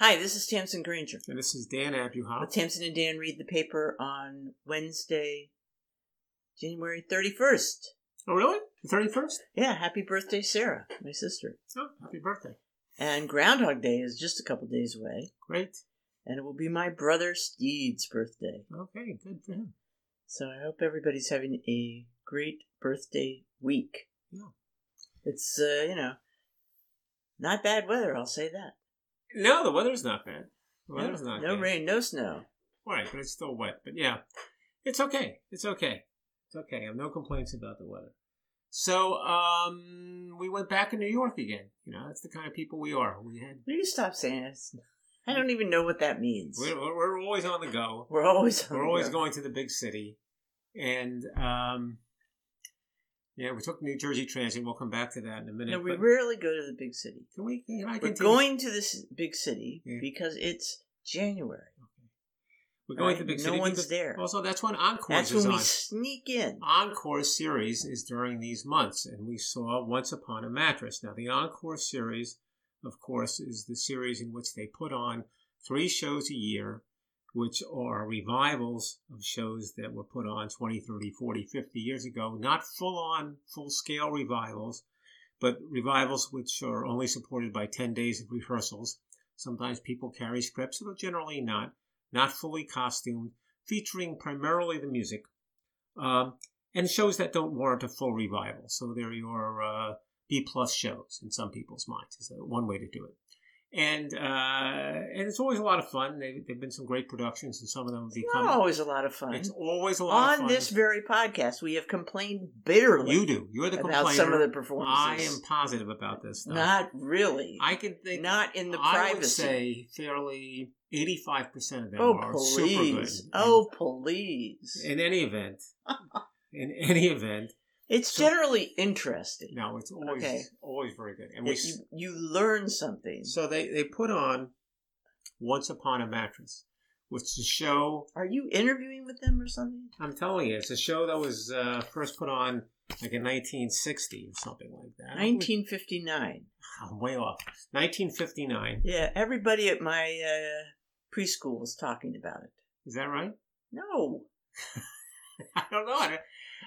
Hi, this is Tamsen Granger. And this is Dan Abuhoff. With Tamsen and Dan read the paper on Wednesday, January 31st. Oh, really? The 31st? Yeah, happy birthday, Sarah, my sister. Oh, happy birthday. And Groundhog Day is just a couple days away. Great. And it will be my brother Steed's birthday. Okay, good for him. So I hope everybody's having a great birthday week. Yeah. It's, uh, you know, not bad weather, I'll say that. No, the weather's not bad. The weather's not No bad. rain, no snow. Right, but it's still wet. But yeah, it's okay. It's okay. It's okay. I have no complaints about the weather. So, um, we went back in New York again. You know, that's the kind of people we are. We had, Will you stop saying this? I don't even know what that means. we're, we're always on the go. We're always on We're always go. going to the big city, and um, yeah, we took New Jersey Transit. We'll come back to that in a minute. No, we rarely go to the big city. can we? Can I We're going to this big city Yeah. because it's January. We're going right? to the big No city. No one's there. Also, that's when Encore That's is when we sneak in. Encore series is during these months, and we saw Once Upon a Mattress. Now, the Encore series, of course, is the series in which they put on three shows a year, which are revivals of shows that were put on 20, 30, 40, 50 years ago. Not full on, full scale revivals, but revivals which are only supported by 10 days of rehearsals. Sometimes people carry scripts, but generally not. Not fully costumed, featuring primarily the music. Um, and shows that don't warrant a full revival. So they're your uh, B plus shows in some people's minds. Is one way to do it. And uh, and it's always a lot of fun. They, they've been some great productions, and some of them have become. Not always a lot of fun. It's always a lot of On fun. this very podcast, we have complained bitterly you do. You're the about complainer. some of the performances. I am positive about this stuff. Not really. I can think. Not in the I would privacy. say fairly eighty-five percent of them oh, are super good. please. Oh, please. In any event, in any event, It's So- generally interesting. no, it's always Okay. always very good. And we you, you learn something. So they, they put on Once Upon a Mattress, which is a show, Are you interviewing with them or something? I'm telling you, it's a show that was uh, first put on like in 1960 or something like that. 1959. I'm way off. 1959. Yeah, everybody at my uh, preschool was talking about it. Is that right? No. I don't know.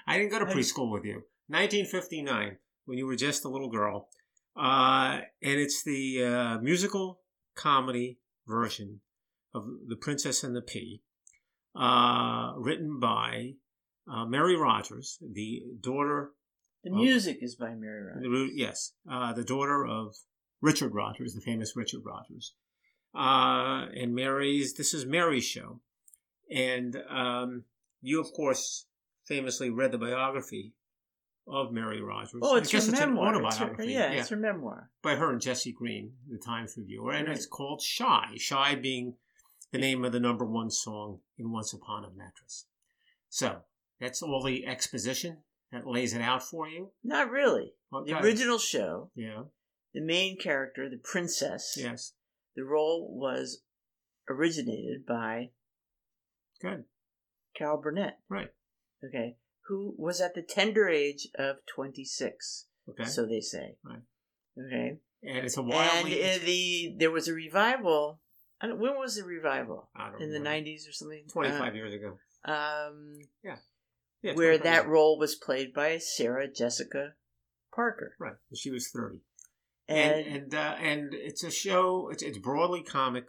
I, didn't go to preschool with you. 1959, when you were just a little girl. Uh, and it's the uh, musical comedy version of The Princess and the Pea, uh, written by uh, Mary Rodgers, the daughter, The music is by Mary Rodgers. the yes, uh, the daughter of Richard Rodgers, the famous Richard Rodgers. Uh, and Mary's, this is Mary's show. And um, you, of course, famously read the biography of Mary Rodgers. Oh, I it's guess her it's an memoir. It's her, autobiography. yeah, it's her memoir. by her and Jesse Green, the Times Reviewer, and Right. it's called Shy. Shy being the name of the number one song in Once Upon a Mattress. So that's all the exposition that lays it out for you. Not really. The original show, Yeah. the main character, the princess, Yes. the role was originated by Good. Carol Burnett. Right. Okay. Who was at the tender age of 26. Okay. So they say. Right. Okay. and it's a And wildly. in the there was a revival. I don't, when was the revival? I don't In the remember. 90s or something? 25 years ago. Uh, um, Yeah, where that years. role was played by Sarah Jessica Parker. Right. She was 30. And, and and, uh, and it's a show. It's, it's broadly comic,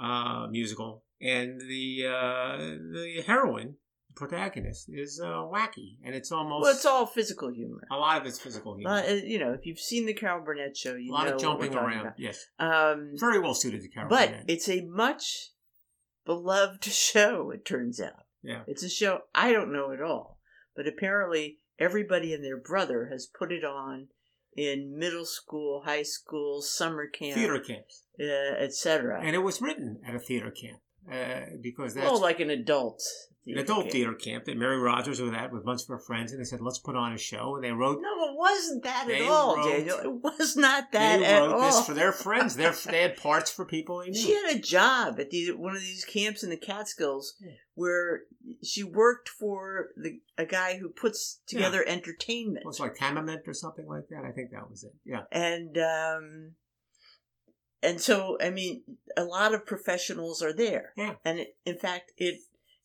uh, musical, and the uh, the heroine, protagonist, is uh, wacky, and it's almost well, it's all physical humor. a lot of it's physical humor, Uh, you know, if you've seen the Carol Burnett show, you know. a lot know of jumping what we're talking around. Yes. Um, very well suited to Carol. but Burnett. it's a much beloved show. It turns out yeah, it's a show I don't know at all, but apparently everybody and their brother has put it on in middle school, high school, summer camp, theater camps, uh, etc. and it was written at a theater camp uh, because that's Well, like an adult, an adult theater camp that Mary Rodgers was at with a bunch of her friends, and they said, "Let's put on a show," and they wrote. No, it wasn't that at all, wrote- Daniel. It was not that they at wrote all. this for their friends. Their, they had parts for people they knew. She had a job at the, one of these camps in the Catskills Yeah. where she worked for the a guy who puts together entertainment. It was like Tamiment or something like that. I think that was it. Yeah. And um and so I mean a lot of professionals are there. Yeah. And it, in fact, it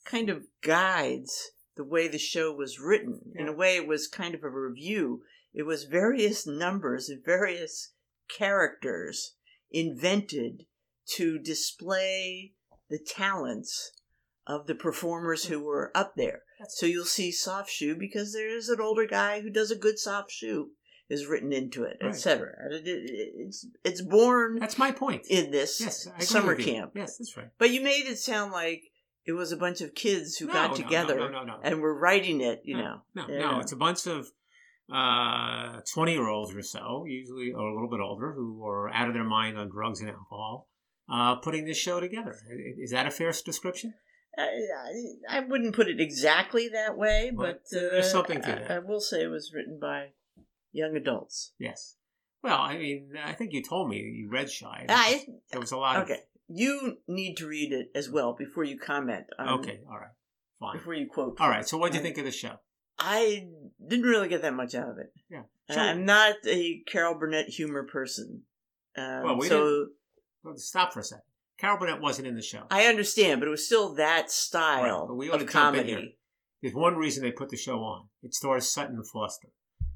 kind of guides the way the show was written. In a way, it was kind of a review. It was various numbers and various characters invented to display the talents of the performers who were up there. So you'll see soft shoe because there's an older guy who does a good soft shoe is written into it, Right. etc. It, it, it's it's born That's my point. in this yes, summer camp. Yes, that's right. But you made it sound like it was a bunch of kids who No, got together No, no, and were writing it, you No, know. No, Yeah. no, it's a bunch of uh, 20 year olds or so, usually or a little bit older, who are out of their mind on drugs and alcohol, uh, putting this show together. Is that a fair description? I, I, wouldn't put it exactly that way, Well, but there's uh, something to I. I will say it was written by young adults. Yes. Well, I mean, I think you told me you read Shy. I, there was a lot okay, you need to read it as well before you comment. On, Okay, all right. Fine. Before you quote. All right, so what do you think of the show? I didn't really get that much out of it. Yeah. And So- I'm not a Carol Burnett humor person. Um, Well, we so Well, Stop for a second. Carol Burnett wasn't in the show. I understand, but it was still that style Right, but we ought of to jump in here. There's one reason they put the show on. It stars Sutton Foster.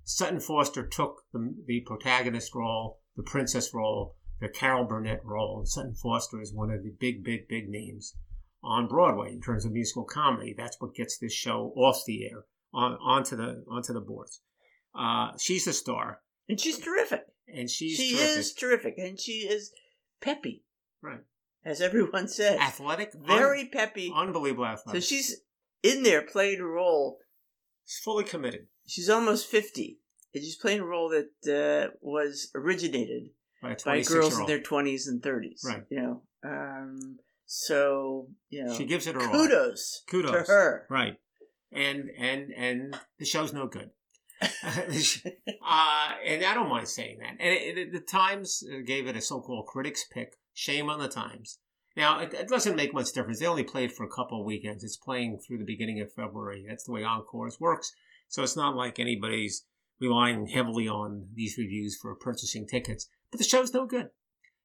Sutton Foster took the, the protagonist role, the princess role, the Carol Burnett role. And Sutton Foster is one of the big, big, big names on Broadway in terms of musical comedy. That's what gets this show off the air, on onto the onto the boards. Uh, she's the star, And she's terrific. and she's she terrific. is terrific, and she is peppy, right, as everyone says. athletic, Very peppy. un- unbelievable So she's in there playing a role. She's fully committed She's almost fifty, and she's playing a role that uh, was originated by by girls in their twenties and thirties. Right. You know. Um, so you know. She gives it her all. kudos, Kudos. to her. Right. And and and the show's no good. uh, and I don't mind saying that. And it, it, the Times uh, gave it a so-called critics pick. Shame on the Times. Now it, it doesn't make much difference. They only played for a couple of weekends. It's playing through the beginning of February. That's the way Encores works. So it's not like anybody's relying heavily on these reviews for purchasing tickets. But the show's no good.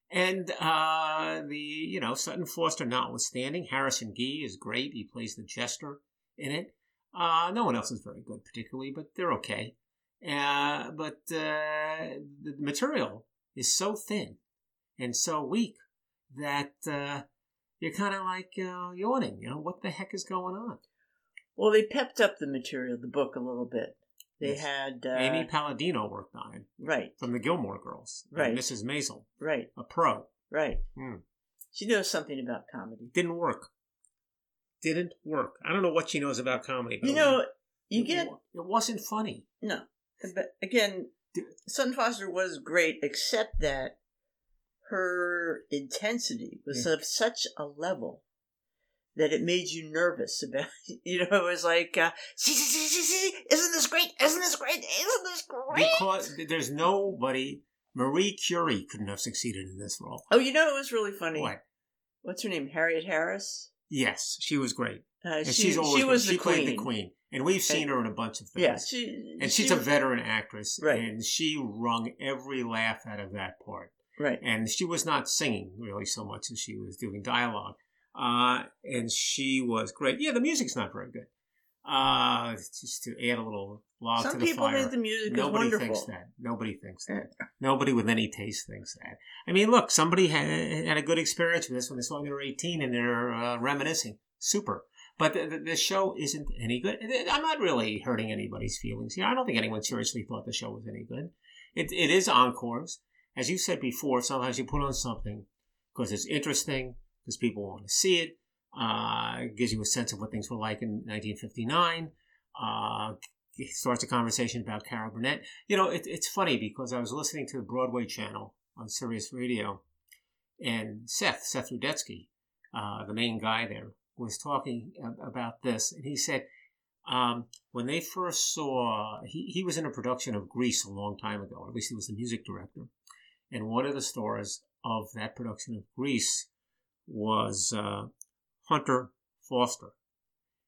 And uh, the you know Sutton Foster notwithstanding, Harrison Ghee is great. He plays the jester in it. Uh, no one else is very good, particularly, but they're okay. Uh, but uh, the material is so thin and so weak that uh, you're kind of like uh, yawning. You know what the heck is going on? Well, they pepped up the material, the book, a little bit. They Yes. had uh, Amy Palladino worked on it right, from the Gilmore Girls. and Right. Mrs. Maisel, right, a pro. right. Hmm. She knows something about comedy. Didn't work. Didn't work. I don't know what she knows about comedy. but You know, you it get it wasn't funny. no, but again, Sutton Foster was great, except that her intensity was Yeah. of such a level that it made you nervous about. You know, it was like, uh, see, see, see, see, see, isn't this great? Isn't this great? Isn't this great? Because there's nobody. Marie Curie couldn't have succeeded in this role. oh, you know, it was really funny. What? What's her name? Harriet Harris. Yes, she was great, Uh, and she, she's always she was she the played queen. the queen, and we've seen And- her in a bunch of things. Yeah, she, and she she's a was- veteran actress, Right. and she wrung every laugh out of that part. right. And she was not singing really so much as she was doing dialogue, uh, and she was great. Yeah, the music's not very good. Uh, just to add a little log Some to the people fire. think the music Nobody is wonderful. thinks that. Nobody thinks that. Nobody with any taste thinks that. I mean, look, somebody had, had a good experience with this when they saw they were 18 and they're uh, reminiscing. Super. But the, the, the show isn't any good. I'm not really hurting anybody's feelings here. I don't think anyone seriously thought the show was any good. It, it is encores. As you said before, sometimes you put on something because it's interesting, because people want to see it. Uh, gives you a sense of what things were like in 1959. Uh, starts a conversation about Carol Burnett. You know, it, it's funny because I was listening to the Broadway channel on Sirius Radio, and Seth, Seth Rudetsky, uh, the main guy there, was talking about this, and he said um, when they first saw, he, he was in a production of Grease a long time ago, or at least he was the music director, and one of the stars of that production of Grease was uh, Hunter Foster,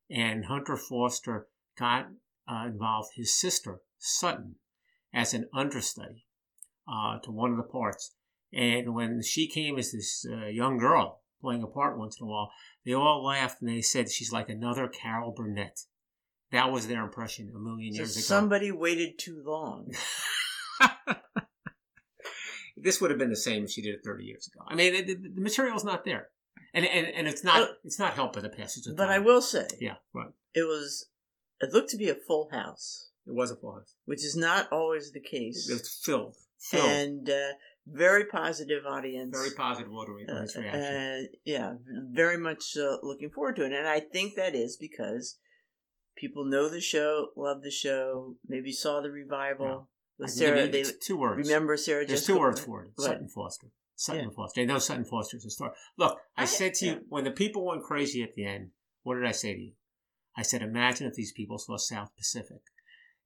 and Hunter Foster got uh, involved his sister Sutton as an understudy uh, to one of the parts, And when she came as this uh, young girl playing a part once in a while, they all laughed and they said she's like another Carol Burnett. That was their impression a million So years ago. somebody waited too long. this would have been the same if she did it 30 years ago. I mean, the, the, the material's not there. And, and, and it's not Uh, it's not helped by the passage of But I will say, Yeah, right. it was it looked to be a full house, It was a full house, which is not always the case, It was filled. Filled. and uh, very positive audience. Very positive audience Uh, reaction. uh, yeah, very much uh, looking forward to it, and I think that is because people know the show, love the show, maybe saw the revival I with Sarah. They two words. remember Sarah. There's Jessica two words for it. What? Sutton Foster. Sutton Yeah. Foster. They know Sutton Foster's a star. Look, I, I- said to you when the people went crazy at the end. What did I say to you? I said, imagine if these people saw South Pacific,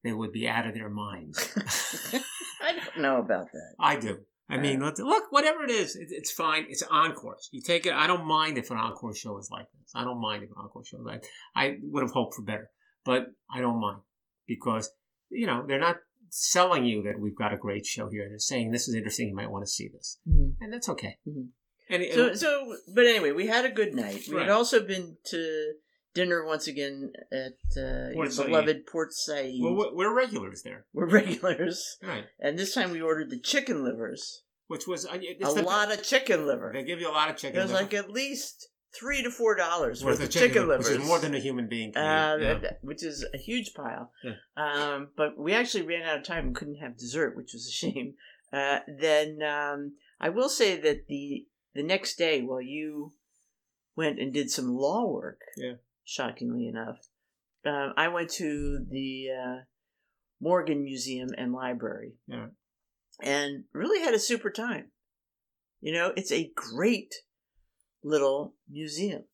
they would be out of their minds. I don't know about that. I do. I mean, uh. look, look, whatever it is, it, it's fine. It's encores. You take it. I don't mind if an encore show is like this. I don't mind if an encore show is like. I would have hoped for better, but I don't mind because you know they're not selling you that we've got a great show here. They're saying this is interesting. You might want to see this, and that's okay. Mhm. And, So, so, but anyway, we had a good night. We Right. had also been to dinner once again at uh, Port beloved Port Said. well, we're- regulars there, We're regulars, right? and this time we ordered the chicken livers. Which was uh, a the- lot of chicken liver. They give you a lot of chicken. It was liver like at least three to four dollars worth of chicken, liver, livers, which is more than a human being can uh, eat. Yeah. which is a huge pile. Yeah. Um, but we actually ran out of time and couldn't have dessert, which was a shame. Uh, then um, I will say that the the next day, while you went and did some law work, Yeah. shockingly enough, um, I went to the uh, Morgan Museum and Library, Yeah. and really had a super time. You know, it's a great little museum,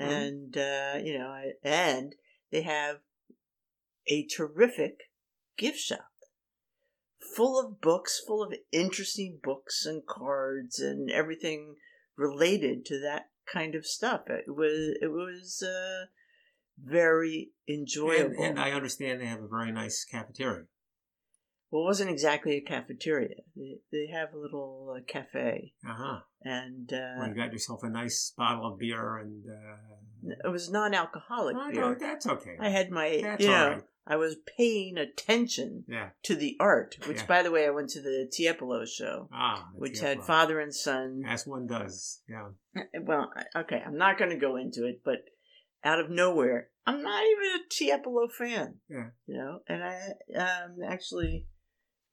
Mhm. and uh, you know, and they have a terrific gift shop full of books, full of interesting books and cards and everything related to that kind of stuff. It was it was uh, very enjoyable. And, and I understand they have a very nice cafeteria. Well, it wasn't exactly a cafeteria. They, they have a little uh, cafe, Uh huh. and Well, uh, you got yourself a nice bottle of beer and. Uh, it was non-alcoholic I beer. know, that's okay. I had my, That's you all know, right. I was paying attention Yeah. to the art, which, Yeah. by the way, I went to the Tiepolo show, Ah. that's which the had father and son. As one does. Yeah. Well, okay, I'm not going to go into it, but out of nowhere, I'm not even a Tiepolo fan. Yeah. You know, and I um, actually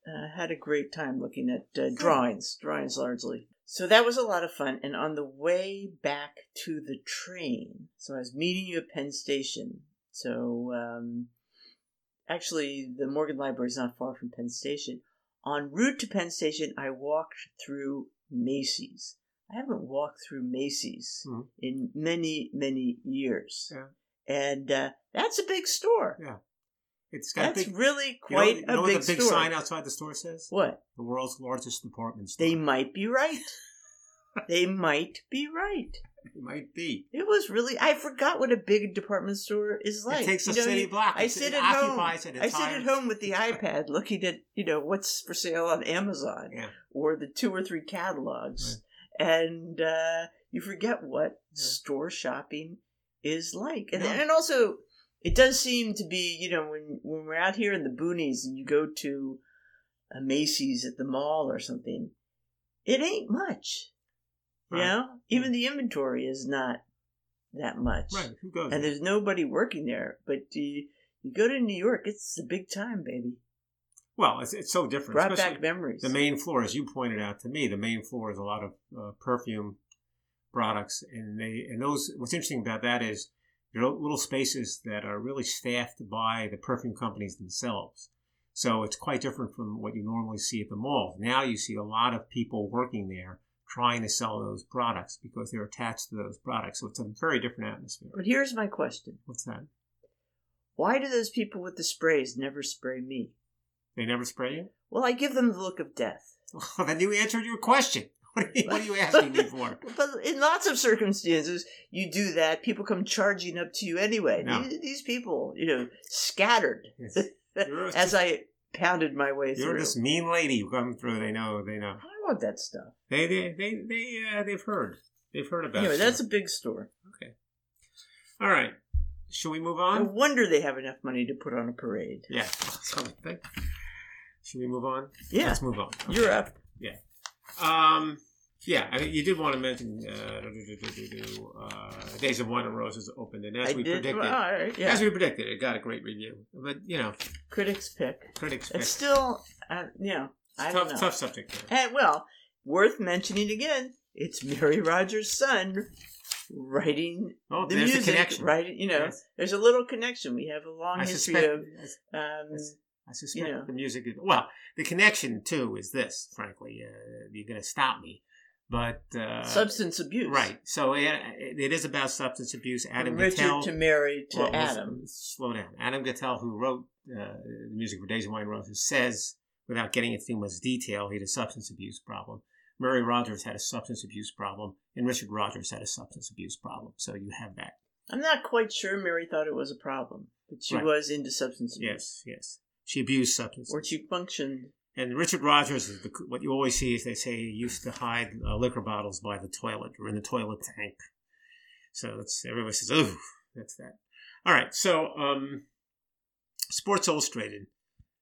uh, had a great time looking at uh, drawings, drawings largely. So that was a lot of fun. And on the way back to the train, so I was meeting you at Penn Station. So um, actually, the Morgan Library is not far from Penn Station. En route to Penn Station, I walked through Macy's. I haven't walked through Macy's Mhm. in many, many years. Yeah. And uh, that's a big store. Yeah. It's got That's a big. really you know, quite you know a big the big store. sign outside the store says? What? The world's largest department store. They might be right. they might be right. It might be. It was really. I forgot what a big department store is like. it takes a know, city you- block. I sit at home. I sit at home with the iPad looking at you know what's for sale on Amazon Yeah. or the two or three catalogs, and uh, you forget what Yeah. store shopping is like. And, Yeah. and also, it does seem to be you know when when we're out here in the boonies and you go to a Macy's at the mall or something, it ain't much. You Right. know, even the inventory is not that much Right. Who goes? and there's nobody working there. But you, you go to New York, it's the big time, baby. Well, it's, it's so different. Brought especially back memories. The main floor, as you pointed out to me, the main floor is a lot of uh, perfume products, and they and those. What's interesting about that is there are little spaces that are really staffed by the perfume companies themselves. So it's quite different from what you normally see at the malls. Now you see a lot of people working there trying to sell those products because they're attached to those products. So it's a very different atmosphere. But here's my question: What's that? Why do those people with the sprays never spray me? They never spray you? Well, I give them the look of death. Well, then you answered your question. What are you, what are you asking me for? But in lots of circumstances, you do that. People come charging up to you anyway. No. These, these people, you know, scattered Yes. As I pounded my way through. You're this mean lady who come through. They know. They know. I want that stuff. They they they they uh, they've heard. They've heard about. It. Anyway, it. that's a big store. okay. All right. Shall we move on? No on? wonder they have enough money to put on a parade. Yeah. Should we move on? Yeah, Let's move on. you're up. Um. Yeah, I mean, you did want to mention uh, do, do, do, do, do, uh, Days of and Roses opened, and as I we did. predicted, well, right, yeah. as we predicted, it got a great review. But you know, Critics pick. critics Pick. It's still, uh, you know, I tough, don't know. tough subject. And well, worth mentioning again, it's Mary Rodgers' son writing Oh, the music. the connection. Writing, you know, Yes. there's a little connection. We have a long I history suspect. of. Um, I suspect know. the music is well. The connection too is this. Frankly, uh, you're going to stop me, but uh, substance abuse. right. So it, it is about substance abuse. Adam From Richard Gattell to Mary to well, Adam. slow down. Adam Guettel, who wrote uh, the music for Days of Wine Roses, says, without getting into too much detail, he had a substance abuse problem. Murray Rodgers had a substance abuse problem, and Richard Rodgers had a substance abuse problem. So you have that. I'm not quite sure Mary thought it was a problem, but she Right. was into substance abuse. Yes, yes. She abused substances. Or she functioned. And Richard Rodgers is the, what you always see is they say he used to hide uh, liquor bottles by the toilet or in the toilet tank. So that's everybody says, "Oh, that's that." All right, so um, Sports Illustrated,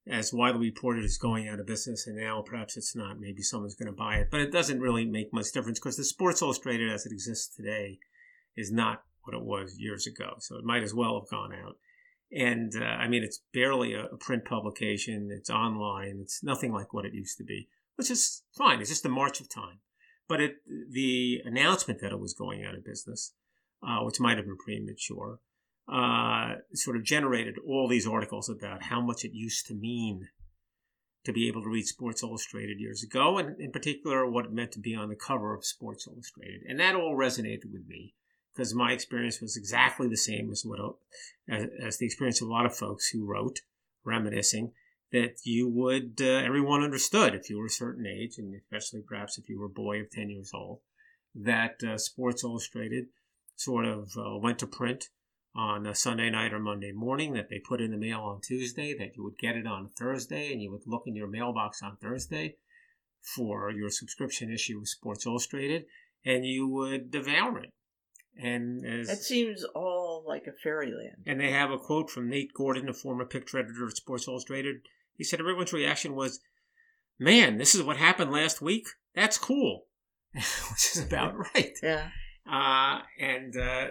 as widely reported, is going out of business, and now perhaps it's not. Maybe someone's going to buy it, but it doesn't really make much difference because the Sports Illustrated, as it exists today, is not what it was years ago. So it might as well have gone out. And uh, I mean, it's barely a, a print publication. It's online. It's nothing like what it used to be, which is fine. It's just a march of time. But it, the announcement that it was going out of business, uh, which might have been premature, uh, sort of generated all these articles about how much it used to mean to be able to read Sports Illustrated years ago, and in particular, what it meant to be on the cover of Sports Illustrated. And that all resonated with me because my experience was exactly the same as what as, as the experience of a lot of folks who wrote, reminiscing that you would uh, everyone understood if you were a certain age, and especially perhaps if you were a boy of ten years old, that uh, Sports Illustrated sort of uh, went to print on a Sunday night or Monday morning, that they put in the mail on Tuesday, that you would get it on Thursday, and you would look in your mailbox on Thursday for your subscription issue of Sports Illustrated, and you would devour it. And as That seems all like a fairyland. and they have a quote from Nate Gordon, a former picture editor of Sports Illustrated. He said everyone's reaction was, "Man, this is what happened last week. That's cool," which is about right. Yeah. Uh, and uh,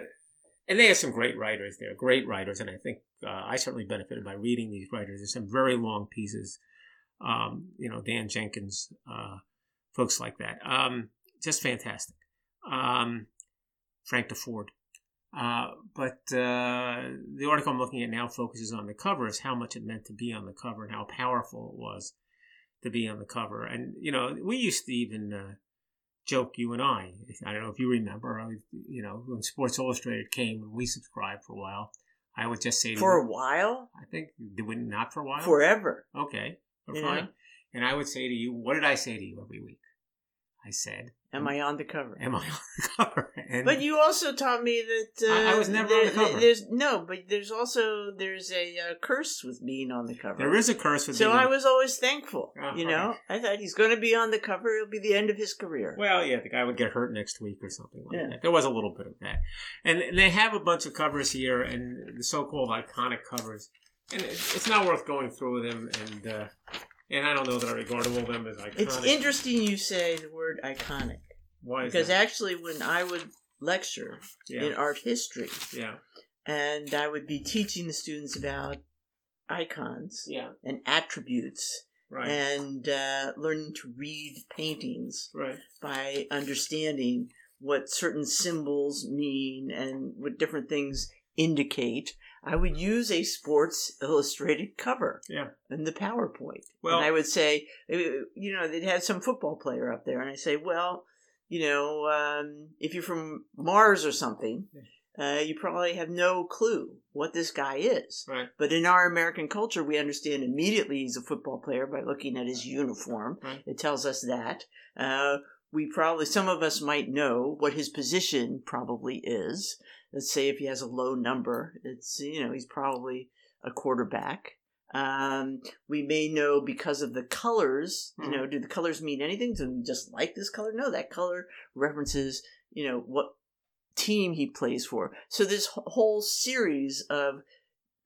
and they have some great writers there, great writers, and I think uh, I certainly benefited by reading these writers. There's some very long pieces, um, you know, Dan Jenkins, uh, folks like that, um, just fantastic. Um, Frank Deford. Uh, but uh, the article I'm looking at now focuses on the cover, is how much it meant to be on the cover and how powerful it was to be on the cover. And you know, we used to even uh, joke, you and I. I don't know if you remember, I, you know, when Sports Illustrated came and we subscribed for a while. I would just say For a while? I think did not for a while? Forever. okay, You fine. And I would say to you, what did I say to you every week? I said, Am I on the cover? "Am I on the cover?" And But you also taught me that uh, I- I was never on the cover. There's no, but there's also there's a uh, curse with being on the cover. there is a curse with being so I on- was always thankful. Oh, you know, I thought he's going to be on the cover. It'll be the end of his career. Well, yeah, the guy would get hurt next week or something like Yeah. that. There was a little bit of that, and, and they have a bunch of covers here, and the so-called iconic covers, and it, it's not worth going through them. And uh, and I don't know that I regard all of them as iconic. it's interesting you say the word iconic Why is because that? actually, when I would lecture yeah, in art history, yeah, and I would be teaching the students about icons yeah, and attributes right, and uh, learning to read paintings right, by understanding what certain symbols mean and what different things indicate. I would use a Sports Illustrated cover yeah, in the PowerPoint. Well- and I would say, uh, you know, they'd have some football player up there, and I say, well, you know, um, if you're from Mars or something, uh, you probably have no clue what this guy is. right, But in our American culture, we understand immediately he's a football player by looking at his uniform. Right. It tells us that. Uh, we probably, some of us might know what his position probably is. Let's say if he has a low number, it's, you know, he's probably a quarterback. Um, we may know because of the colors. You know, do the colors mean anything? Do we just like this color? No, that color references you know what team he plays for. So this whole series of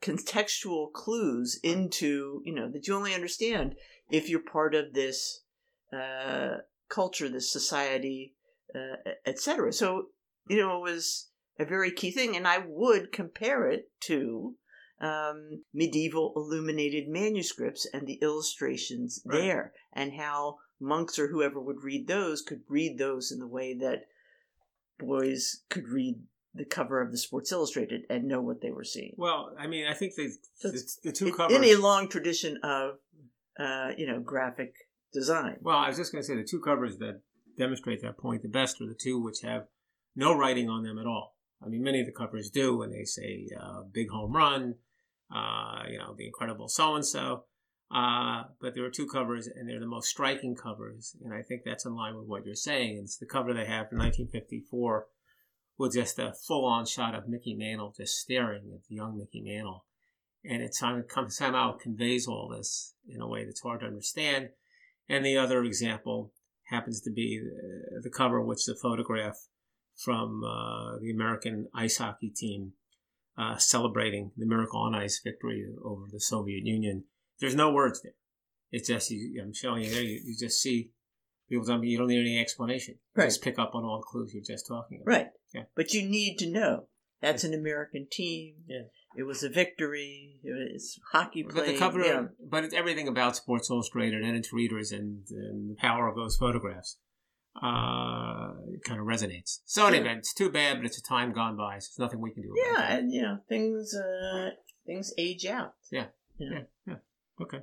contextual clues into you know that you only understand if you're part of this uh, culture, this society, uh, etc. So you know it was a very key thing, and I would compare it to um, medieval illuminated manuscripts and the illustrations Right. there, and how monks or whoever would read those could read those in the way that boys could read the cover of the Sports Illustrated and know what they were seeing. Well, I mean, I think the So the, the two In- covers. in a long tradition of, uh, you know, graphic design. Well, I was just going to say the two covers that demonstrate that point the best are the two which have no writing on them at all. I mean, many of the covers do, and they say uh, "big home run," uh, you know, "the incredible so and so." But there are two covers, and they're the most striking covers, and I think that's in line with what you're saying. It's the cover they have in 1954 with just a full-on shot of Mickey Mantle just staring at the young Mickey Mantle, and it somehow conveys all this in a way that's hard to understand. And the other example happens to be the, the cover, which a photograph from uh, the American ice hockey team uh, celebrating the Miracle on Ice victory over the Soviet Union. There's no words there. It's just, you, I'm showing you there, you, you just see people tell me you don't need any explanation. Right. Just pick up on all the clues you're just talking about. Right. Yeah. But you need to know that's an American team. Yeah. It was a victory. It was hockey But the cover, yeah. but it's everything about Sports Illustrated and its readers and, and the power of those photographs uh, kind of resonates. So Yeah. anyway, it's too bad, but it's a time gone by. So there's nothing we can do about Yeah, it. and you know things uh, things age out. Yeah. Know? Yeah. Yeah. Okay.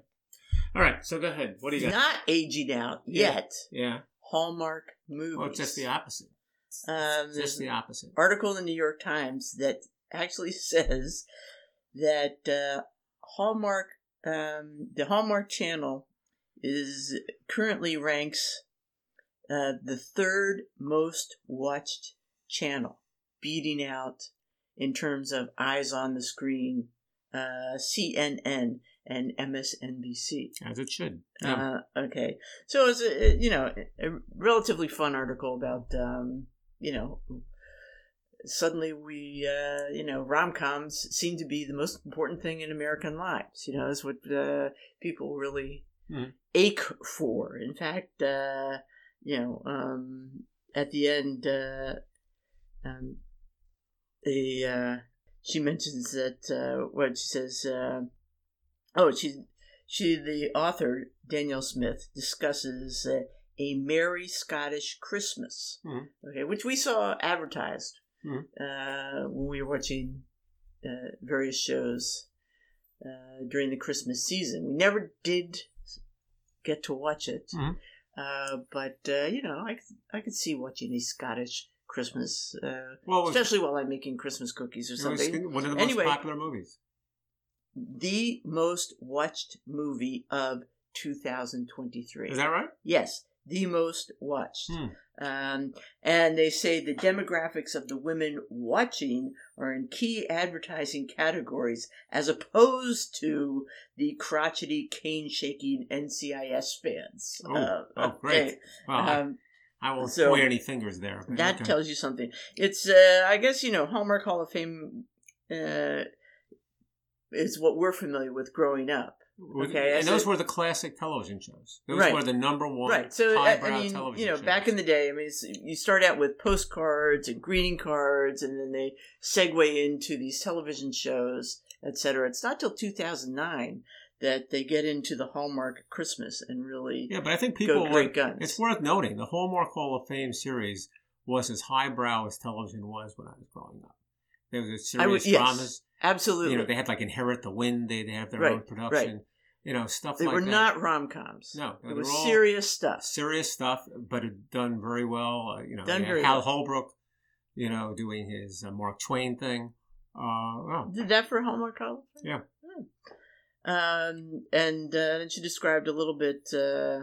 All right. So go ahead. What do you got? Not aging out yet. yeah. Hallmark movies. Well, it's just the opposite. Um, It's just the opposite. article in the New York Times that actually says that uh, Hallmark, um, the Hallmark Channel, is currently ranks uh, the third most watched channel, beating out in terms of eyes on the screen, uh, CNN and MSNBC. As it should. Yeah. Uh, okay, so it's a you know a relatively fun article about um, you know suddenly we uh, you know rom coms seem to be the most important thing in American lives. You know, that's what uh, people really Mhm. ache for. In fact, uh, you know, um, at the end, uh, um, the uh, she mentions that uh, what she says. Uh, oh, she she the author Daniel Smith discusses uh, a merry Scottish Christmas, Mhm. okay, which we saw advertised Mhm. uh, when we were watching uh, various shows uh, during the Christmas season. We never did get to watch it, Mhm. Uh, but uh, you know, I could- I could see watching a Scottish Christmas, uh, well, was, especially while I'm making Christmas cookies or something. one of the Anyway. most popular movies. the most watched movie of 2023. Is that right? Yes, the most watched. Hmm. Um, and they say the demographics of the women watching are in key advertising categories as opposed to the crotchety, cane shaking NCIS fans. Oh, Uh, oh, great. okay. I- Um, I won't so- point any fingers there. that okay. tells you something. It's, uh, I guess, you know, Hallmark Hall of Fame uh, is what we're familiar with growing up. Okay, and those were the classic television shows. Those Right. were the number one Right. So I, highbrow I mean, television you know, shows. back in the day, I mean, you start out with postcards and greeting cards, and then they segue into these television shows, etc. It's not till 2009 that they get into the Hallmark Christmas and really yeah, but I think people great guns. It's worth noting the Hallmark Hall of Fame series was as highbrow as television was when I was growing up. There was a I would- serious yes, dramas. Absolutely. You know, they had like Inherit the Wind. They they have their Right, own production. You know, stuff they like were that. not rom coms. No, it was serious stuff. serious stuff, but it done very well. Uh, you know, Done very Hal well. Holbrook, you know, doing his uh, Mark Twain thing. Uh, well, Did that for Hallmark Hall? of Yeah. Hmm. Um, and uh, then she described a little bit uh,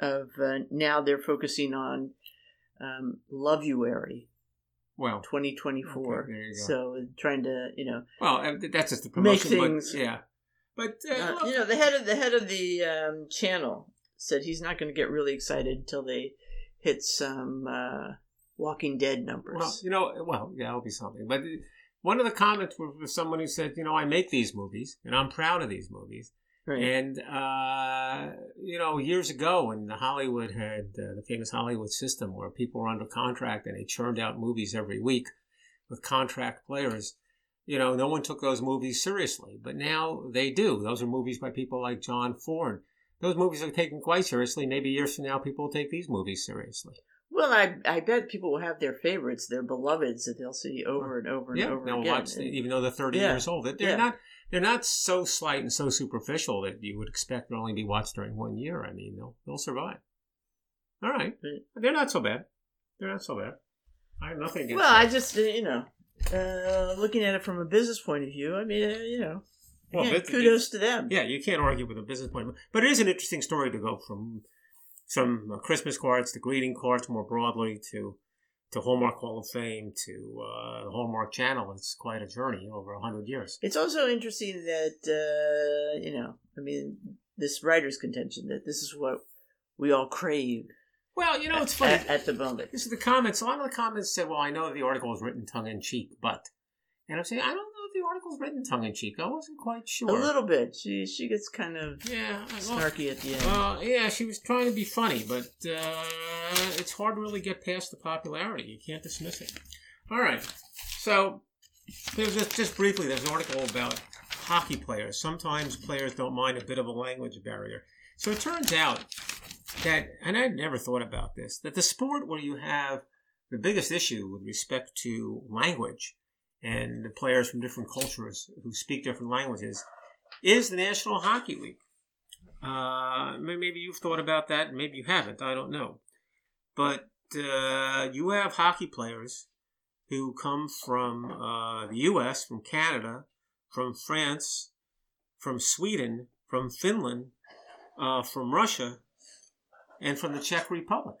of uh, now they're focusing on um, Loveuary well, 2024. Okay, there you go. So trying to, you know, well, uh, that's just the Make promotion. but- yeah, But uh, Uh, you know, the head of the head of the um, channel said he's not going to get really excited until they hit some uh, Walking Dead numbers. well, you know, well, yeah, it'll be something. But one of the comments was was someone who said, you know, I make these movies and I'm proud of these movies. Right. And uh, you know, years ago, when Hollywood had uh, the famous Hollywood system, where people were under contract and they churned out movies every week with contract players, you know, no one took those movies seriously. But now they do. Those are movies by people like John Ford. Those movies are taken quite seriously. Maybe years from now, people will take these movies seriously. Well, I I bet people will have their favorites, their beloveds that they'll see over and over and yeah, over they'll again. watch, And- even though they're thirty Yeah. years old. They're they're Yeah. not. They're not so slight and so superficial that you would expect to only be watched during one year. I mean, they'll they'll survive. All right, they're not so bad. They're not so bad. I have nothing against. well, them. I just uh, you know, uh, looking at it from a business point of view, I mean, uh, you know, Well, but- kudos to them. Yeah, you can't argue with a business point, but it is an interesting story to go from some uh, Christmas cards to greeting cards more broadly to to Hallmark Hall of Fame to uh, the Hallmark Channel. It's quite a journey over a hundred years. It's also interesting that uh, you know, I mean, this writer's contention that this is what we all crave Well, you know, it's funny. at, at the moment. This is the comments. A lot of the comments said, "Well, I know the article is written tongue in cheek, but," and I'm saying, I don't know if the article's written tongue in cheek. I wasn't quite sure. A little bit. She she gets kind of yeah, snarky at the end. Well, yeah, she was trying to be funny, but uh, it's hard to really get past the popularity. You can't dismiss it. All right, so there's just, just briefly, there's an article about hockey players. Sometimes players don't mind a bit of a language barrier. So it turns out that, and I never thought about this, that the sport where you have the biggest issue with respect to language and the players from different cultures who speak different languages is the National Hockey League. Uh, maybe you've thought about that, maybe you haven't. I don't know. But uh, you have hockey players who come from uh, the U.S., from Canada, from France, from Sweden, from Finland, uh, from Russia, and from the Czech Republic.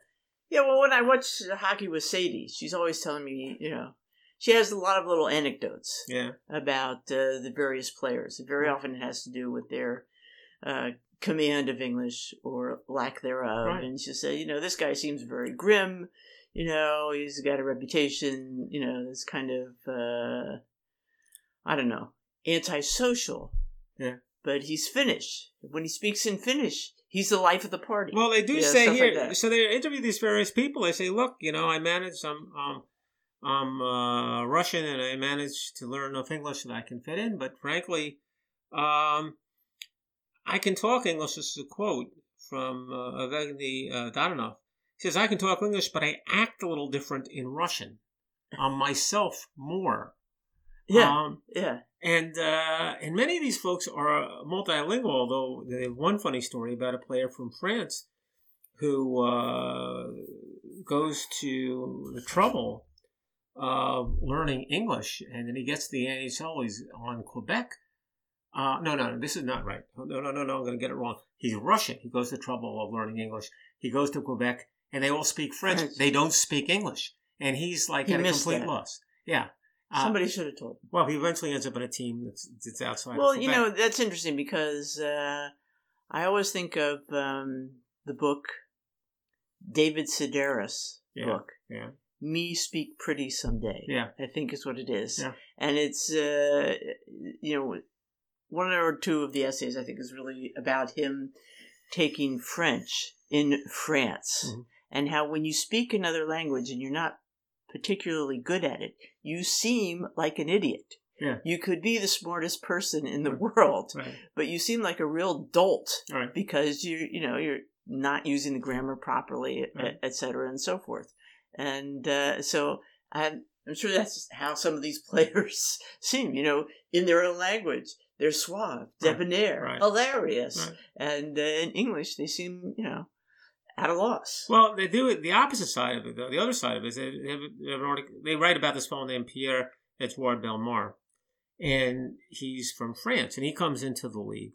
Yeah, well, when I watch hockey with Sadie, she's always telling me, you know, she has a lot of little anecdotes Yeah, about uh, the various players. It very often it has to do with their uh, command of English or lack thereof. Right. And she said, you know, this guy seems very grim. You know, he's got a reputation, you know, this kind of, uh, I don't know, antisocial. Yeah. But he's Finnish. When he speaks in Finnish, he's the life of the party. Well, they do Yeah, say stuff like here. so they interview these various people. They say, "Look, you know, I managed. I'm, um, I'm uh, Russian, and I managed to learn enough English that I can fit in. But frankly, um, I can talk English." This is a quote from uh, Evgeny uh, Dadonov. He says, "I can talk English, but I act a little different in Russian. I'm myself more." yeah, Um, yeah. and uh, and many of these folks are multilingual. Although they have one funny story about a player from France who uh, goes to the trouble of learning English, and then he gets to the NHL. He's on Quebec. Uh, no, no, this is not right. No, no, no, no. I'm going to get it wrong. He's Russian. He goes to trouble of learning English. He goes to Quebec, and they all speak French. They don't speak English, and he's like He at a complete that. loss. Yeah. Uh, Somebody should have told him. well, he eventually ends up in a team that's, that's outside. Well, you know that's interesting because uh, I always think of um, the book David Sedaris Yeah. book. Yeah. Me speak pretty someday. Yeah. I think is what it is, Yeah. and it's uh, you know one or two of the essays I think is really about him taking French in France Mhm. and how when you speak another language and you're not particularly good at it, you seem like an idiot. Yeah. You could be the smartest person in the world, Right. but you seem like a real dolt right. because you you know you're not using the grammar properly, et- Right. et cetera, and so forth. And uh, so I'm, I'm sure that's how some of these players seem. You know, in their own language, they're suave, debonair, Right. hilarious, Right. and uh, in English, they seem you know at a loss. Well, they do it. The opposite side of it, though, the other side of it is they have, they have. They write about this fellow named Pierre Edouard Bellemare, and he's from France, and he comes into the league,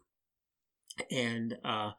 and uh,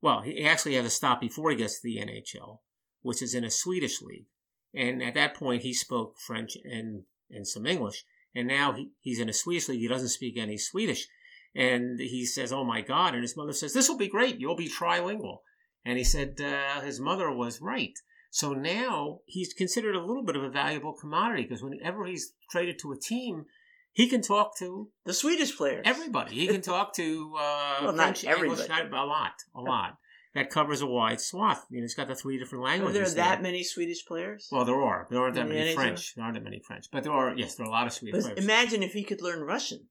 well, he actually had to stop before he gets to the NHL, which is in a Swedish league, and at that point he spoke French and and some English, and now he, he's in a Swedish league. He doesn't speak any Swedish. And he says, "Oh my God!" And his mother says, "This will be great. You'll be trilingual." And he said uh, his mother was right. So now he's considered a little bit of a valuable commodity because whenever he's traded to a team, he can talk to The Swedish players. everybody. He can talk to uh, Well, French, English, everybody. not- a lot, a lot. That covers a wide swath. You know, it's got the three different languages. Are languages. there that there. many Swedish players? Well, there are. There aren't that Yeah, many French. There aren't that many French, but there are. Yes, there are a lot of Swedish But players. imagine if he could learn Russian.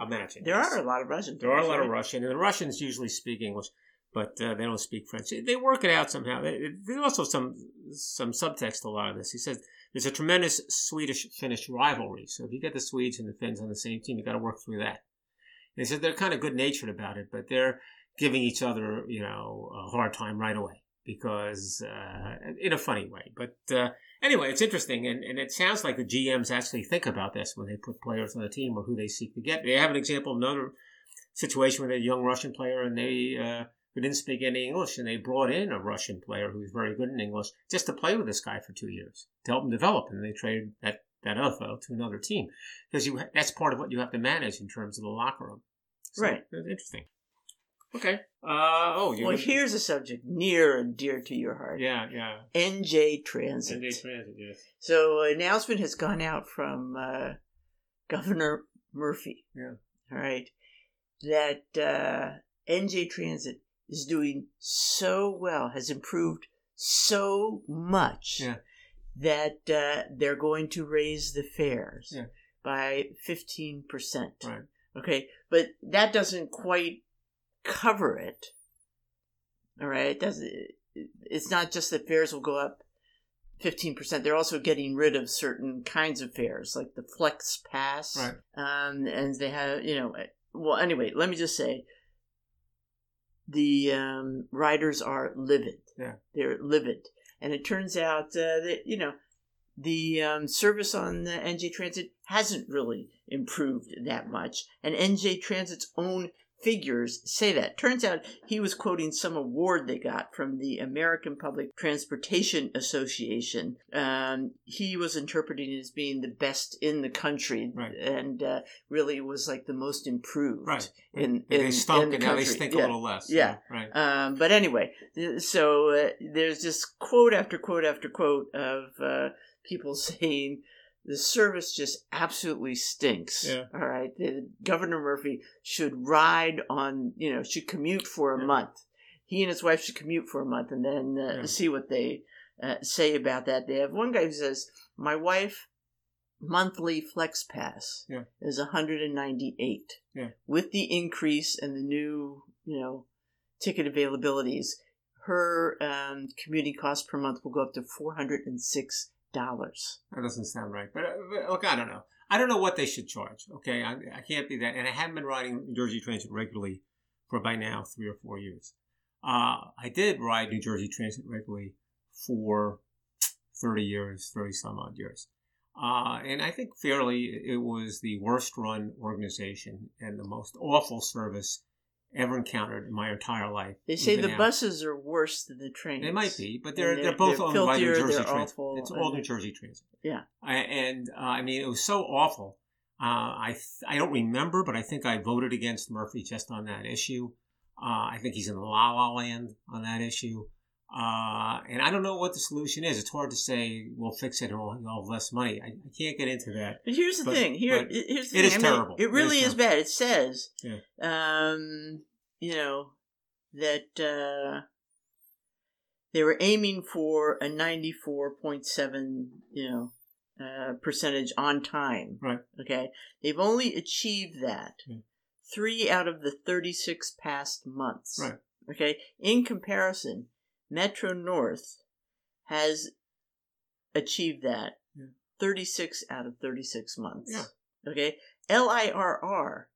Imagine. There yes. are a lot of Russian. There are a lot of right? Russian, and the Russians usually speak English, but uh, they don't speak French. They work it out somehow. There's also some some subtext to a lot of this. He says there's a tremendous Swedish-Finnish rivalry. So if you get the Swedes and the Finns on the same team, you got to work through that. And he said they're kind of good-natured about it, but they're giving each other, you know, a hard time right away because uh, in a funny way. But uh, anyway, it's interesting, and, and it sounds like the GMs actually think about this when they put players on the team or who they seek to get. They have an example of another situation with a young Russian player, and they uh, who didn't speak any English, and they brought in a Russian player who was very good in English just to play with this guy for two years to help him develop, and they traded that that other fellow to another team because you that's part of what you have to manage in terms of the locker room. So, Right. That's interesting. Okay. Uh, oh, you Well, here's a subject near and dear to your heart. yeah, yeah. NJ Transit. NJ Transit, yes. So, an announcement has gone out from uh, Governor Murphy. Yeah. All right. That uh, NJ Transit is doing so well, has improved so much Yeah. that uh, they're going to raise the fares Yeah. by 15%. Right. Okay. But that doesn't quite cover it. All right. It doesn't, it's not just that fares will go up 15%. They're also getting rid of certain kinds of fares, like the Flex Pass. Right. Um, and they have, you know, well, anyway, let me just say the um, riders are livid. Yeah. They're livid. And it turns out uh, that, you know, the um, service on the NJ Transit hasn't really improved that much. And NJ Transit's own figures say that. Turns out he was quoting some award they got from the American Public Transportation Association. Um, he was interpreting it as being the best in the country Right. and uh, really was like the most improved. Right. In, And in, they stunk, in the and now they stink Yeah. a little less. Yeah. Right. Um, but anyway, so uh, there's this quote after quote after quote of uh, people saying the service just absolutely stinks. Yeah. All right, The- Governor Murphy should ride on, you know, should commute for a Yeah. month. He and his wife should commute for a month and then uh, Yeah. see what they uh, say about that. They have one guy who says, "My wife." Monthly flex pass Yeah. is 198 Yeah. with the increase and the new, you know, ticket availabilities, her um, commuting cost per month will go up to four hundred and six dollars. That doesn't sound right. But, uh, but, look, I don't know. I don't know what they should charge. Okay, I, I can't be that. And I haven't been riding New Jersey Transit regularly for by now three or four years. Uh, I did ride New Jersey Transit regularly for thirty years, thirty some odd years. Uh, and I think fairly, it was the worst run organization and the most awful service ever encountered in my entire life. They say the now. buses are worse than the trains. They might be, but they're And they're, both they're owned by New Jersey they're Transit. awful, It's all New Jersey Transit. Yeah. I, and uh, I mean, it was so awful. Uh, I th- I don't remember, but I think I voted against Murphy just on that issue. Uh, I think he's in la la land on that issue. Uh, and I don't know what the solution is. It's hard to say we'll fix it and we'll you'll have less money. I, I can't get into that. But here's the But- thing. Here, here's the it thing. is I mean, terrible. It It really is is, bad. It says, Yeah. um, you know, that uh, they were aiming for a ninety-four point seven, you know, uh, percentage on time. Right. Okay. They've only achieved that Yeah. three out of the thirty-six past months. Right. Okay. In comparison, Metro North has achieved that Yeah. 36 out of 36 months. Yeah. Okay. LIRR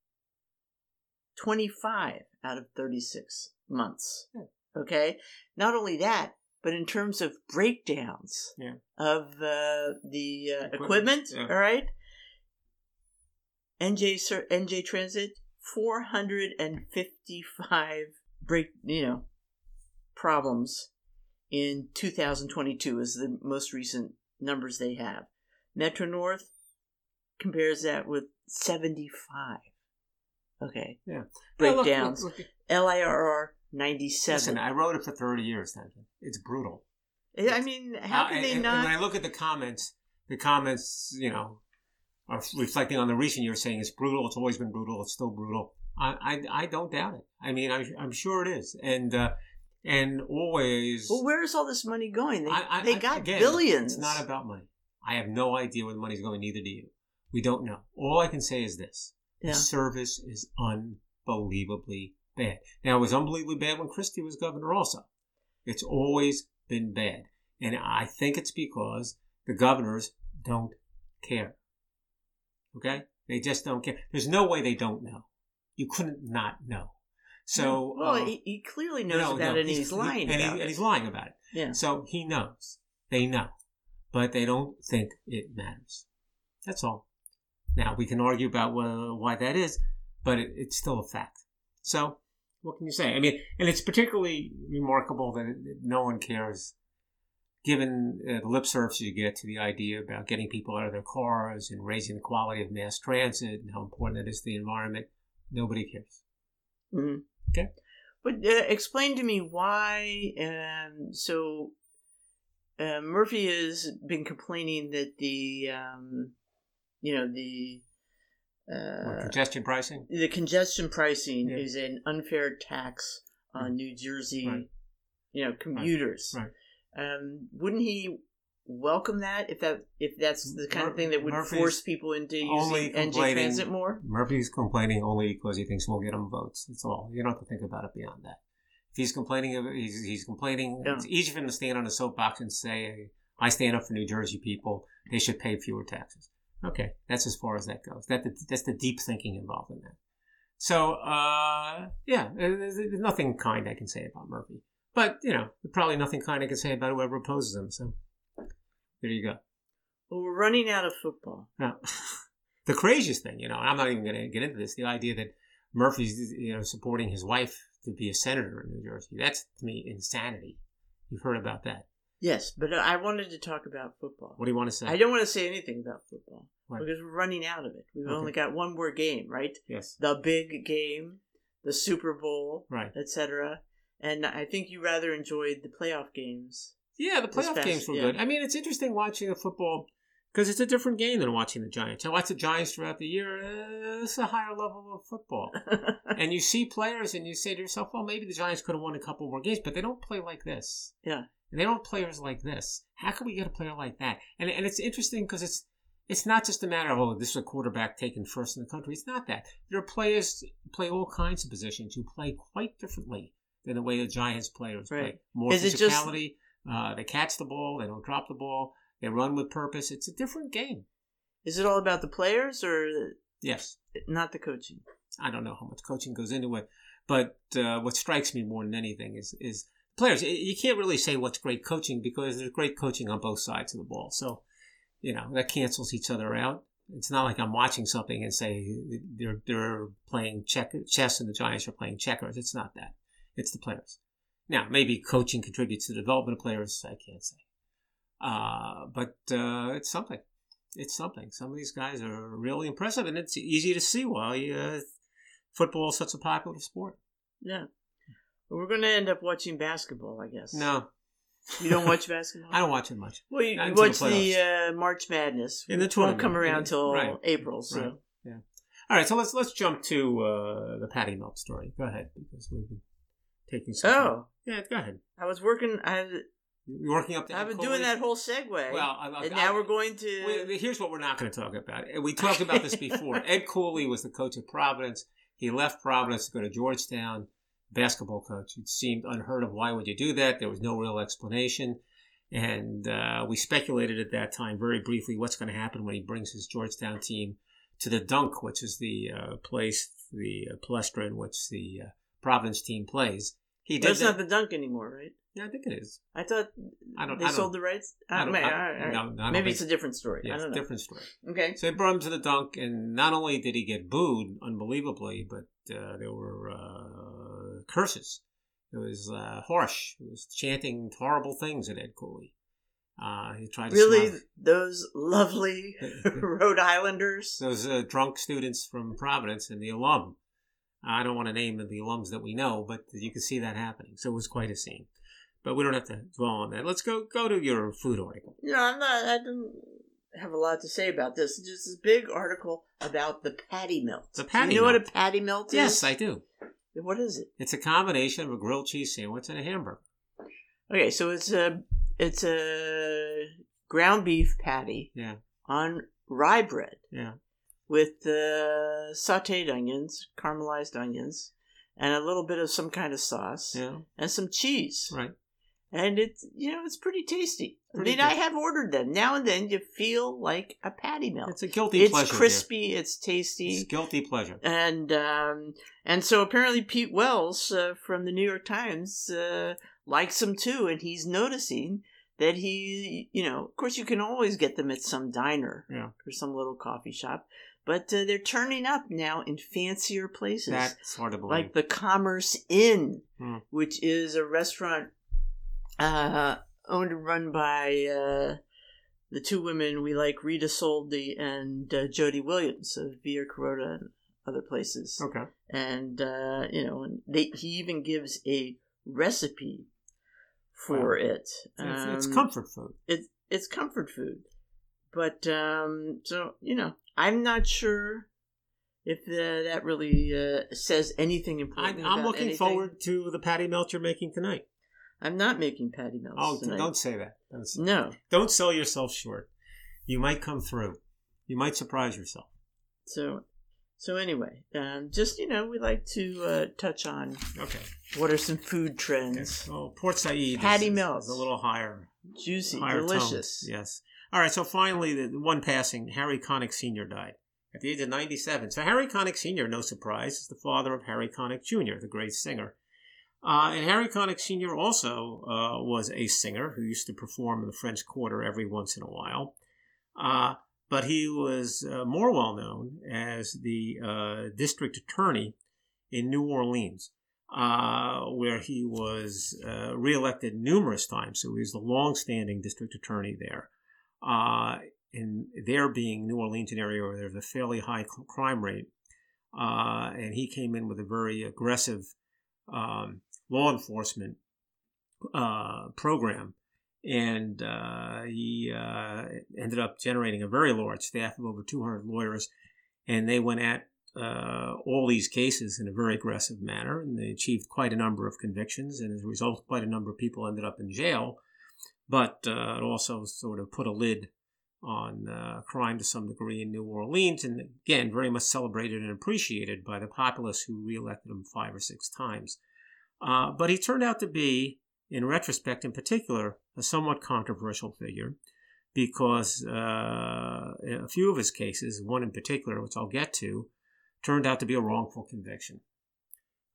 25 out of 36 months. Yeah. Okay. Not only that, but in terms of breakdowns Yeah. of uh, the uh, Equipment, equipment, all right. NJ NJ Transit 455 break, you know, problems in 2022 is the most recent numbers they have. Metro North compares that with 75. Okay. Yeah. Breakdowns. Yeah, look, look, look. L I R R ninety Listen. I wrote it for 30 years, Duncan. It's brutal. I mean, how Uh, can and- they and not? When I look at the comments, the comments, you know, are reflecting on the recent years saying it's brutal, it's always been brutal, it's still brutal. I, I, I don't doubt it. I mean, I, I'm sure it is. And, uh, and always. well, where is all this money going? They, I- I- they got again, billions. It's not about money. I have no idea where the money's going, neither do you. We don't know. All I can say is this Yeah. the service is unbelievably bad. Now, it was unbelievably bad when Christie was governor, also. It's always been bad. And I think it's because the governors don't care. Okay? They just don't care. There's no way they don't know. You couldn't not know. So, well, uh, he, he clearly knows no, about no, it, and he's, lying and, he- about and it. he's lying about it. yeah. So he knows. They know. But they don't think it matters. That's all. Now, we can argue about wh- why that is, but it, it's still a fact. So, what can you say? I mean, and it's particularly remarkable that no one cares, given uh, the lip service you get to the idea about getting people out of their cars and raising the quality of mass transit and how important that is to the environment. Nobody cares. Mhm. Okay. But uh, explain to me why. Um, so uh, Murphy has been complaining that the, um, you know, the What, uh, congestion pricing? the congestion pricing Yeah. is an unfair tax on New Jersey, Right. you know, commuters. Right. Um, wouldn't he welcome that if that if that's the kind of thing that would Murphy's force people into using NJ Transit more? Murphy's complaining only because he thinks we'll get him votes. That's all. You don't have to think about it beyond that. If he's complaining, he's, he's complaining. Yeah. It's easy for him to stand on a soapbox and say, "I stand up for New Jersey people. They should pay fewer taxes." Okay, that's as far as that goes. That that's the deep thinking involved in that. So, uh, yeah, there's, there's nothing kind I can say about Murphy, but you know, probably nothing kind I can say about whoever opposes him. So, there you go. Well, we're running out of football. The craziest thing, you know, and I'm not even going to get into this, the idea that Murphy's, you know, supporting his wife to be a senator in New Jersey, that's to me insanity. You've heard about that. Yes, but I wanted to talk about football. What do you want to say? I don't want to say anything about football Why? because we're running out of it. We've Okay. only got one more game, right? Yes. The big game, the Super Bowl, Right. etc. And I think you rather enjoyed the playoff games. Yeah, the playoff past- games were yeah. good. I mean, it's interesting watching the football because it's a different game than watching the Giants. I watch the Giants throughout the year. Uh, it's a higher level of football. and you see players and you say to yourself, well, maybe the Giants could have won a couple more games, but they don't play like this. Yeah. And they don't have players like this. How can we get a player like that? And and it's interesting because it's it's not just a matter of oh, this is a quarterback taken first in the country. It's not that. There are players play all kinds of positions who play quite differently than the way the Giants players play. More Is it just- physicality. Uh, they catch the ball. They don't drop the ball. They run with purpose. It's a different game. Is it all about the players or Yes. not the coaching? I don't know how much coaching goes into it, but uh, what strikes me more than anything is is players. You can't really say what's great coaching because there's great coaching on both sides of the ball. So, you know, that cancels each other out. It's not like I'm watching something and say they're they're playing check, chess and the Giants are playing checkers. It's not that. It's the players. Now, maybe coaching contributes to the development of players. I can't say, uh, but uh, it's something. It's something. Some of these guys are really impressive, and it's easy to see why uh, football is such a popular sport. Yeah. We're going to end up watching basketball, I guess. No, You don't watch basketball? I don't watch it much. Well, you, you until the watch the, uh, March Madness. In the which won't come around yeah. till Right. April. So Right. All right, so let's let's jump to uh, the Patty Melt story. Go ahead, because we've been taking some. time. Yeah, go ahead. I was working. I, You're working up to. I've been doing that whole segue. Well, I, I, and now I- we're going to. Wait, here's what we're not going to talk about. We talked about this before. Ed Cooley was the coach of Providence. He left Providence to go to Georgetown, basketball coach. It seemed unheard of. Why would you do that? There was no real explanation. And uh, we speculated at that time very briefly what's going to happen when he brings his Georgetown team to the Dunk, which is the uh, place, the uh, palestra in which the uh, Providence team plays. He did That's that. not the dunk anymore, right? yeah, I think it is. I thought I don't. they I don't, sold the rights. I Uh, don't- may- I all right, all right. no, Maybe it's a different story. Yeah, I don't know. different story. Okay. So they brought him to the dunk, and not only did he get booed unbelievably, but uh, there were uh, curses. It was uh, harsh. It was chanting horrible things at Ed Cooley. Uh, he tried to Really, smile- those lovely Rhode Islanders. those uh, drunk students from Providence and the alum I don't want to name the alums that we know, but you can see that happening. So it was quite a scene. But we don't have to dwell on that. Let's go go to your food article. No, I'm not. I don't have a lot to say about this. It's just this big article about the patty melt. The patty Do you know melt. what a patty melt is? Yes, I do. What is it? It's a combination of a grilled cheese sandwich and a hamburger. Okay, so it's a it's a ground beef patty Yeah, on rye bread yeah. With uh, sautéed onions, caramelized onions, and a little bit of some kind of sauce Yeah, and some cheese. right. And it's you know it's pretty tasty. Pretty I mean, I have ordered them. Now and then you feel like a patty melt. It's a guilty It's pleasure. dear. crispy. It's tasty. It's guilty pleasure. and um, and so apparently Pete Wells uh, from the New York Times uh, likes them too, and he's noticing that he, you know, of course you can always get them at some diner Yeah. or some little coffee shop, but uh, they're turning up now in fancier places. That's to believe. like the Commerce Inn, Hmm. which is a restaurant uh, owned and run by uh, the two women we like, Rita Sodi and uh, Jody Williams of Via Carota and other places. okay. And uh, you know, and they, he even gives a recipe for it. It's, it's Um, comfort food. It's it's comfort food, but um, so you know, I'm not sure if uh, that really uh, says anything I, important. I'm about looking anything. forward to the patty melt you're making tonight. I'm not making patty melts Oh, tonight. don't say that. Don't, say- No. don't sell yourself short. You might come through. You might surprise yourself. So, so anyway, um, just you know, we like to uh, touch on Okay. what are some food trends. Well, Port Said Patty is, melts. is a little higher. Juicy, higher delicious. tones. Yes. All right. So finally, the one passing, Harry Connick Sr. died at the age of 97. So Harry Connick Sr., no surprise, is the father of Harry Connick Jr., the great singer. Uh, and Harry Connick Sr. also uh, was a singer who used to perform in the French Quarter every once in a while. Uh, but he was uh, more well known as the uh, district attorney in New Orleans, uh, where he was reelected numerous times. So he was the long-standing district attorney there. Uh, and there being New Orleans, an area where there's a fairly high crime rate, uh, and he came in with a very aggressive um, law enforcement uh, program, and uh, he uh, ended up generating a very large staff of over 200 lawyers, and they went at uh, all these cases in a very aggressive manner, and they achieved quite a number of convictions, and as a result, quite a number of people ended up in jail. But uh, it also sort of put a lid on uh, crime to some degree in New Orleans, and again, very much celebrated and appreciated by the populace who reelected him five or six times. Uh, but he turned out to be, in retrospect in particular, a somewhat controversial figure because uh, a few of his cases, one in particular, which I'll get to, turned out to be a wrongful conviction.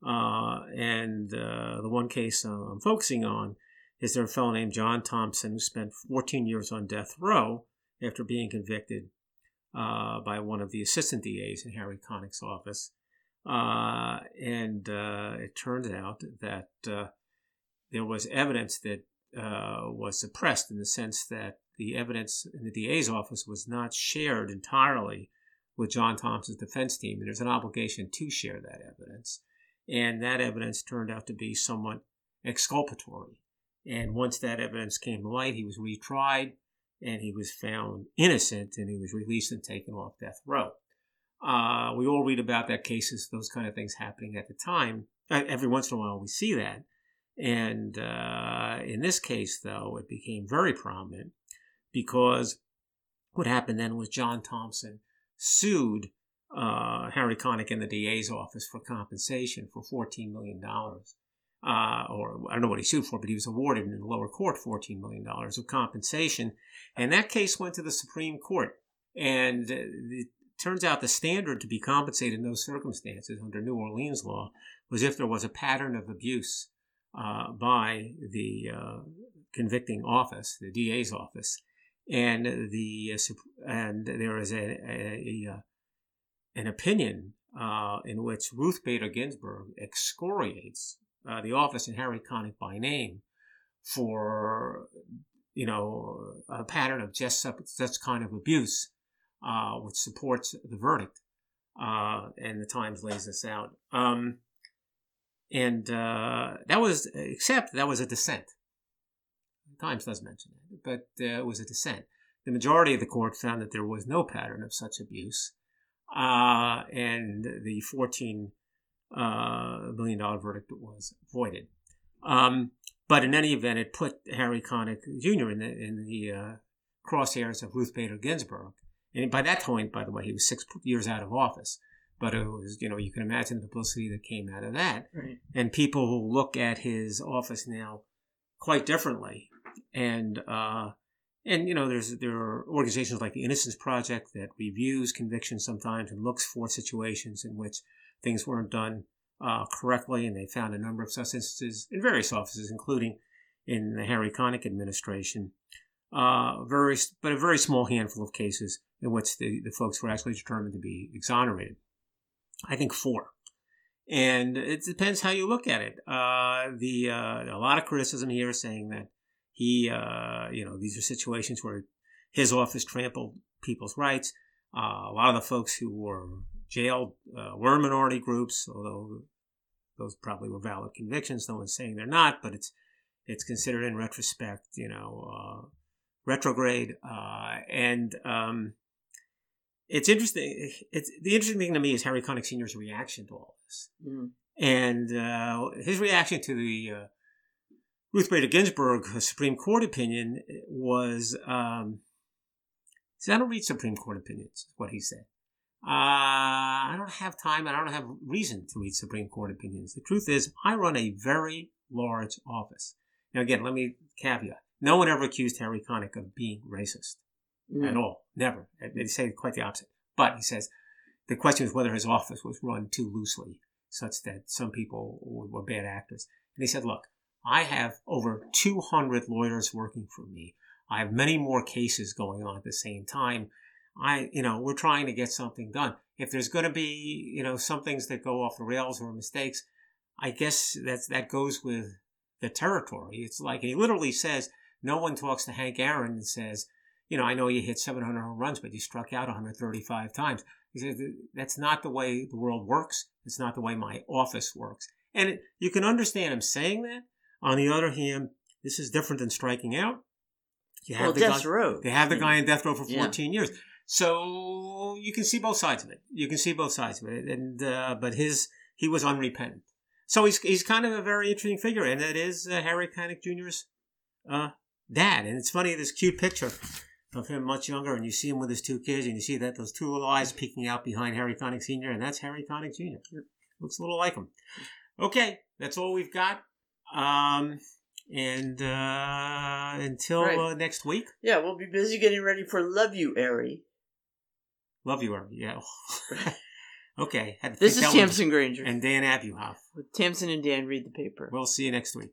Uh, and uh, the one case I'm focusing on is there a fellow named John Thompson who spent 14 years on death row after being convicted uh, by one of the assistant DAs in Harry Connick's office. Uh, and uh, it turns out that uh, there was evidence that uh, was suppressed in the sense that the evidence in the DA's office was not shared entirely with John Thompson's defense team. And there's an obligation to share that evidence. And that evidence turned out to be somewhat exculpatory. And once that evidence came to light, he was retried and he was found innocent and he was released and taken off death row. Uh, we all read about that cases, those kind of things happening at the time. Every once in a while, we see that. And uh, in this case, though, it became very prominent because what happened then was John Thompson sued uh, Harry Connick in the DA's office for compensation for $14 million. Uh, or I don't know what he sued for, but he was awarded in the lower court $14 million of compensation. And that case went to the Supreme Court. And it turns out the standard to be compensated in those circumstances under New Orleans law was if there was a pattern of abuse uh, by the uh, convicting office, the DA's office, and the uh, and there is a, a, a uh, an opinion uh, in which Ruth Bader Ginsburg excoriates uh, the office and Harry Connick by name for you know a pattern of just such, kind of abuse, uh, which supports the verdict. uh, and the Times lays this out. Um, and uh, that was, except that was a dissent. The Times does mention it, but uh, it was a dissent. The majority of the court found that there was no pattern of such abuse, uh, and the $14 uh, million dollar verdict was voided. Um, but in any event, it put Harry Connick Jr. in the in the uh, crosshairs of Ruth Bader Ginsburg. And by that point, by the way, he was six years out of office. But it was, you know, you can imagine the publicity that came out of that. Right. And people who look at his office now quite differently. And, uh, and you know, there's there are organizations like the Innocence Project that reviews convictions sometimes and looks for situations in which things weren't done uh, correctly, and they found a number of such instances in various offices, including in the Harry Connick administration. Uh, very, but a very small handful of cases in which the, the folks were actually determined to be exonerated. I think four. And it depends how you look at it. Uh, the uh, a lot of criticism here saying that he, uh, you know, these are situations where his office trampled people's rights. Uh, a lot of the folks who were jailed uh, were minority groups, although those probably were valid convictions. No one's saying they're not, but it's it's considered in retrospect, you know, uh, retrograde. Uh, and um, it's interesting. It's the interesting thing to me is Harry Connick Sr.'s reaction to all this, Mm. and uh, his reaction to the uh, Ruth Bader Ginsburg Supreme Court opinion was. Um, See, I don't read Supreme Court opinions, what he said. Uh, I don't have time and I don't have reason to read Supreme Court opinions. The truth is, I run a very large office. Now, again, let me caveat. No one ever accused Harry Connick of being racist Mm. at all. Never. They say quite the opposite. But he says the question is whether his office was run too loosely, such that some people were bad actors. And he said, look, I have over 200 lawyers working for me. I have many more cases going on at the same time. I, you know, we're trying to get something done. If there's going to be, you know, some things that go off the rails or mistakes, I guess that's, that goes with the territory. It's like he literally says, no one talks to Hank Aaron and says, you know, I know you hit 700 home runs, but you struck out 135 times. He said, that's not the way the world works. It's not the way my office works. And it, you can understand him saying that. On the other hand, this is different than striking out. You Well, the death guy, row. they have the guy in death row for Yeah. 14 years. So you can see both sides of it. You can see both sides of it. And, uh, but his, he was unrepentant. So he's, he's kind of a very interesting figure. And that is uh, Harry Connick Jr.'s, uh, dad. And it's funny, this cute picture of him much younger, and you see him with his two kids, and you see that those two little eyes peeking out behind Harry Connick Sr., and that's Harry Connick Jr. Looks a little like him. Okay, that's all we've got. Um, and uh, until Right. uh, next week, Yeah, we'll be busy getting ready for Loveuary. Love you, Irving. Yeah. okay. This is one. Tamsen Granger. and Dan Abuhoff. With Tamsen and Dan read the paper. We'll see you next week.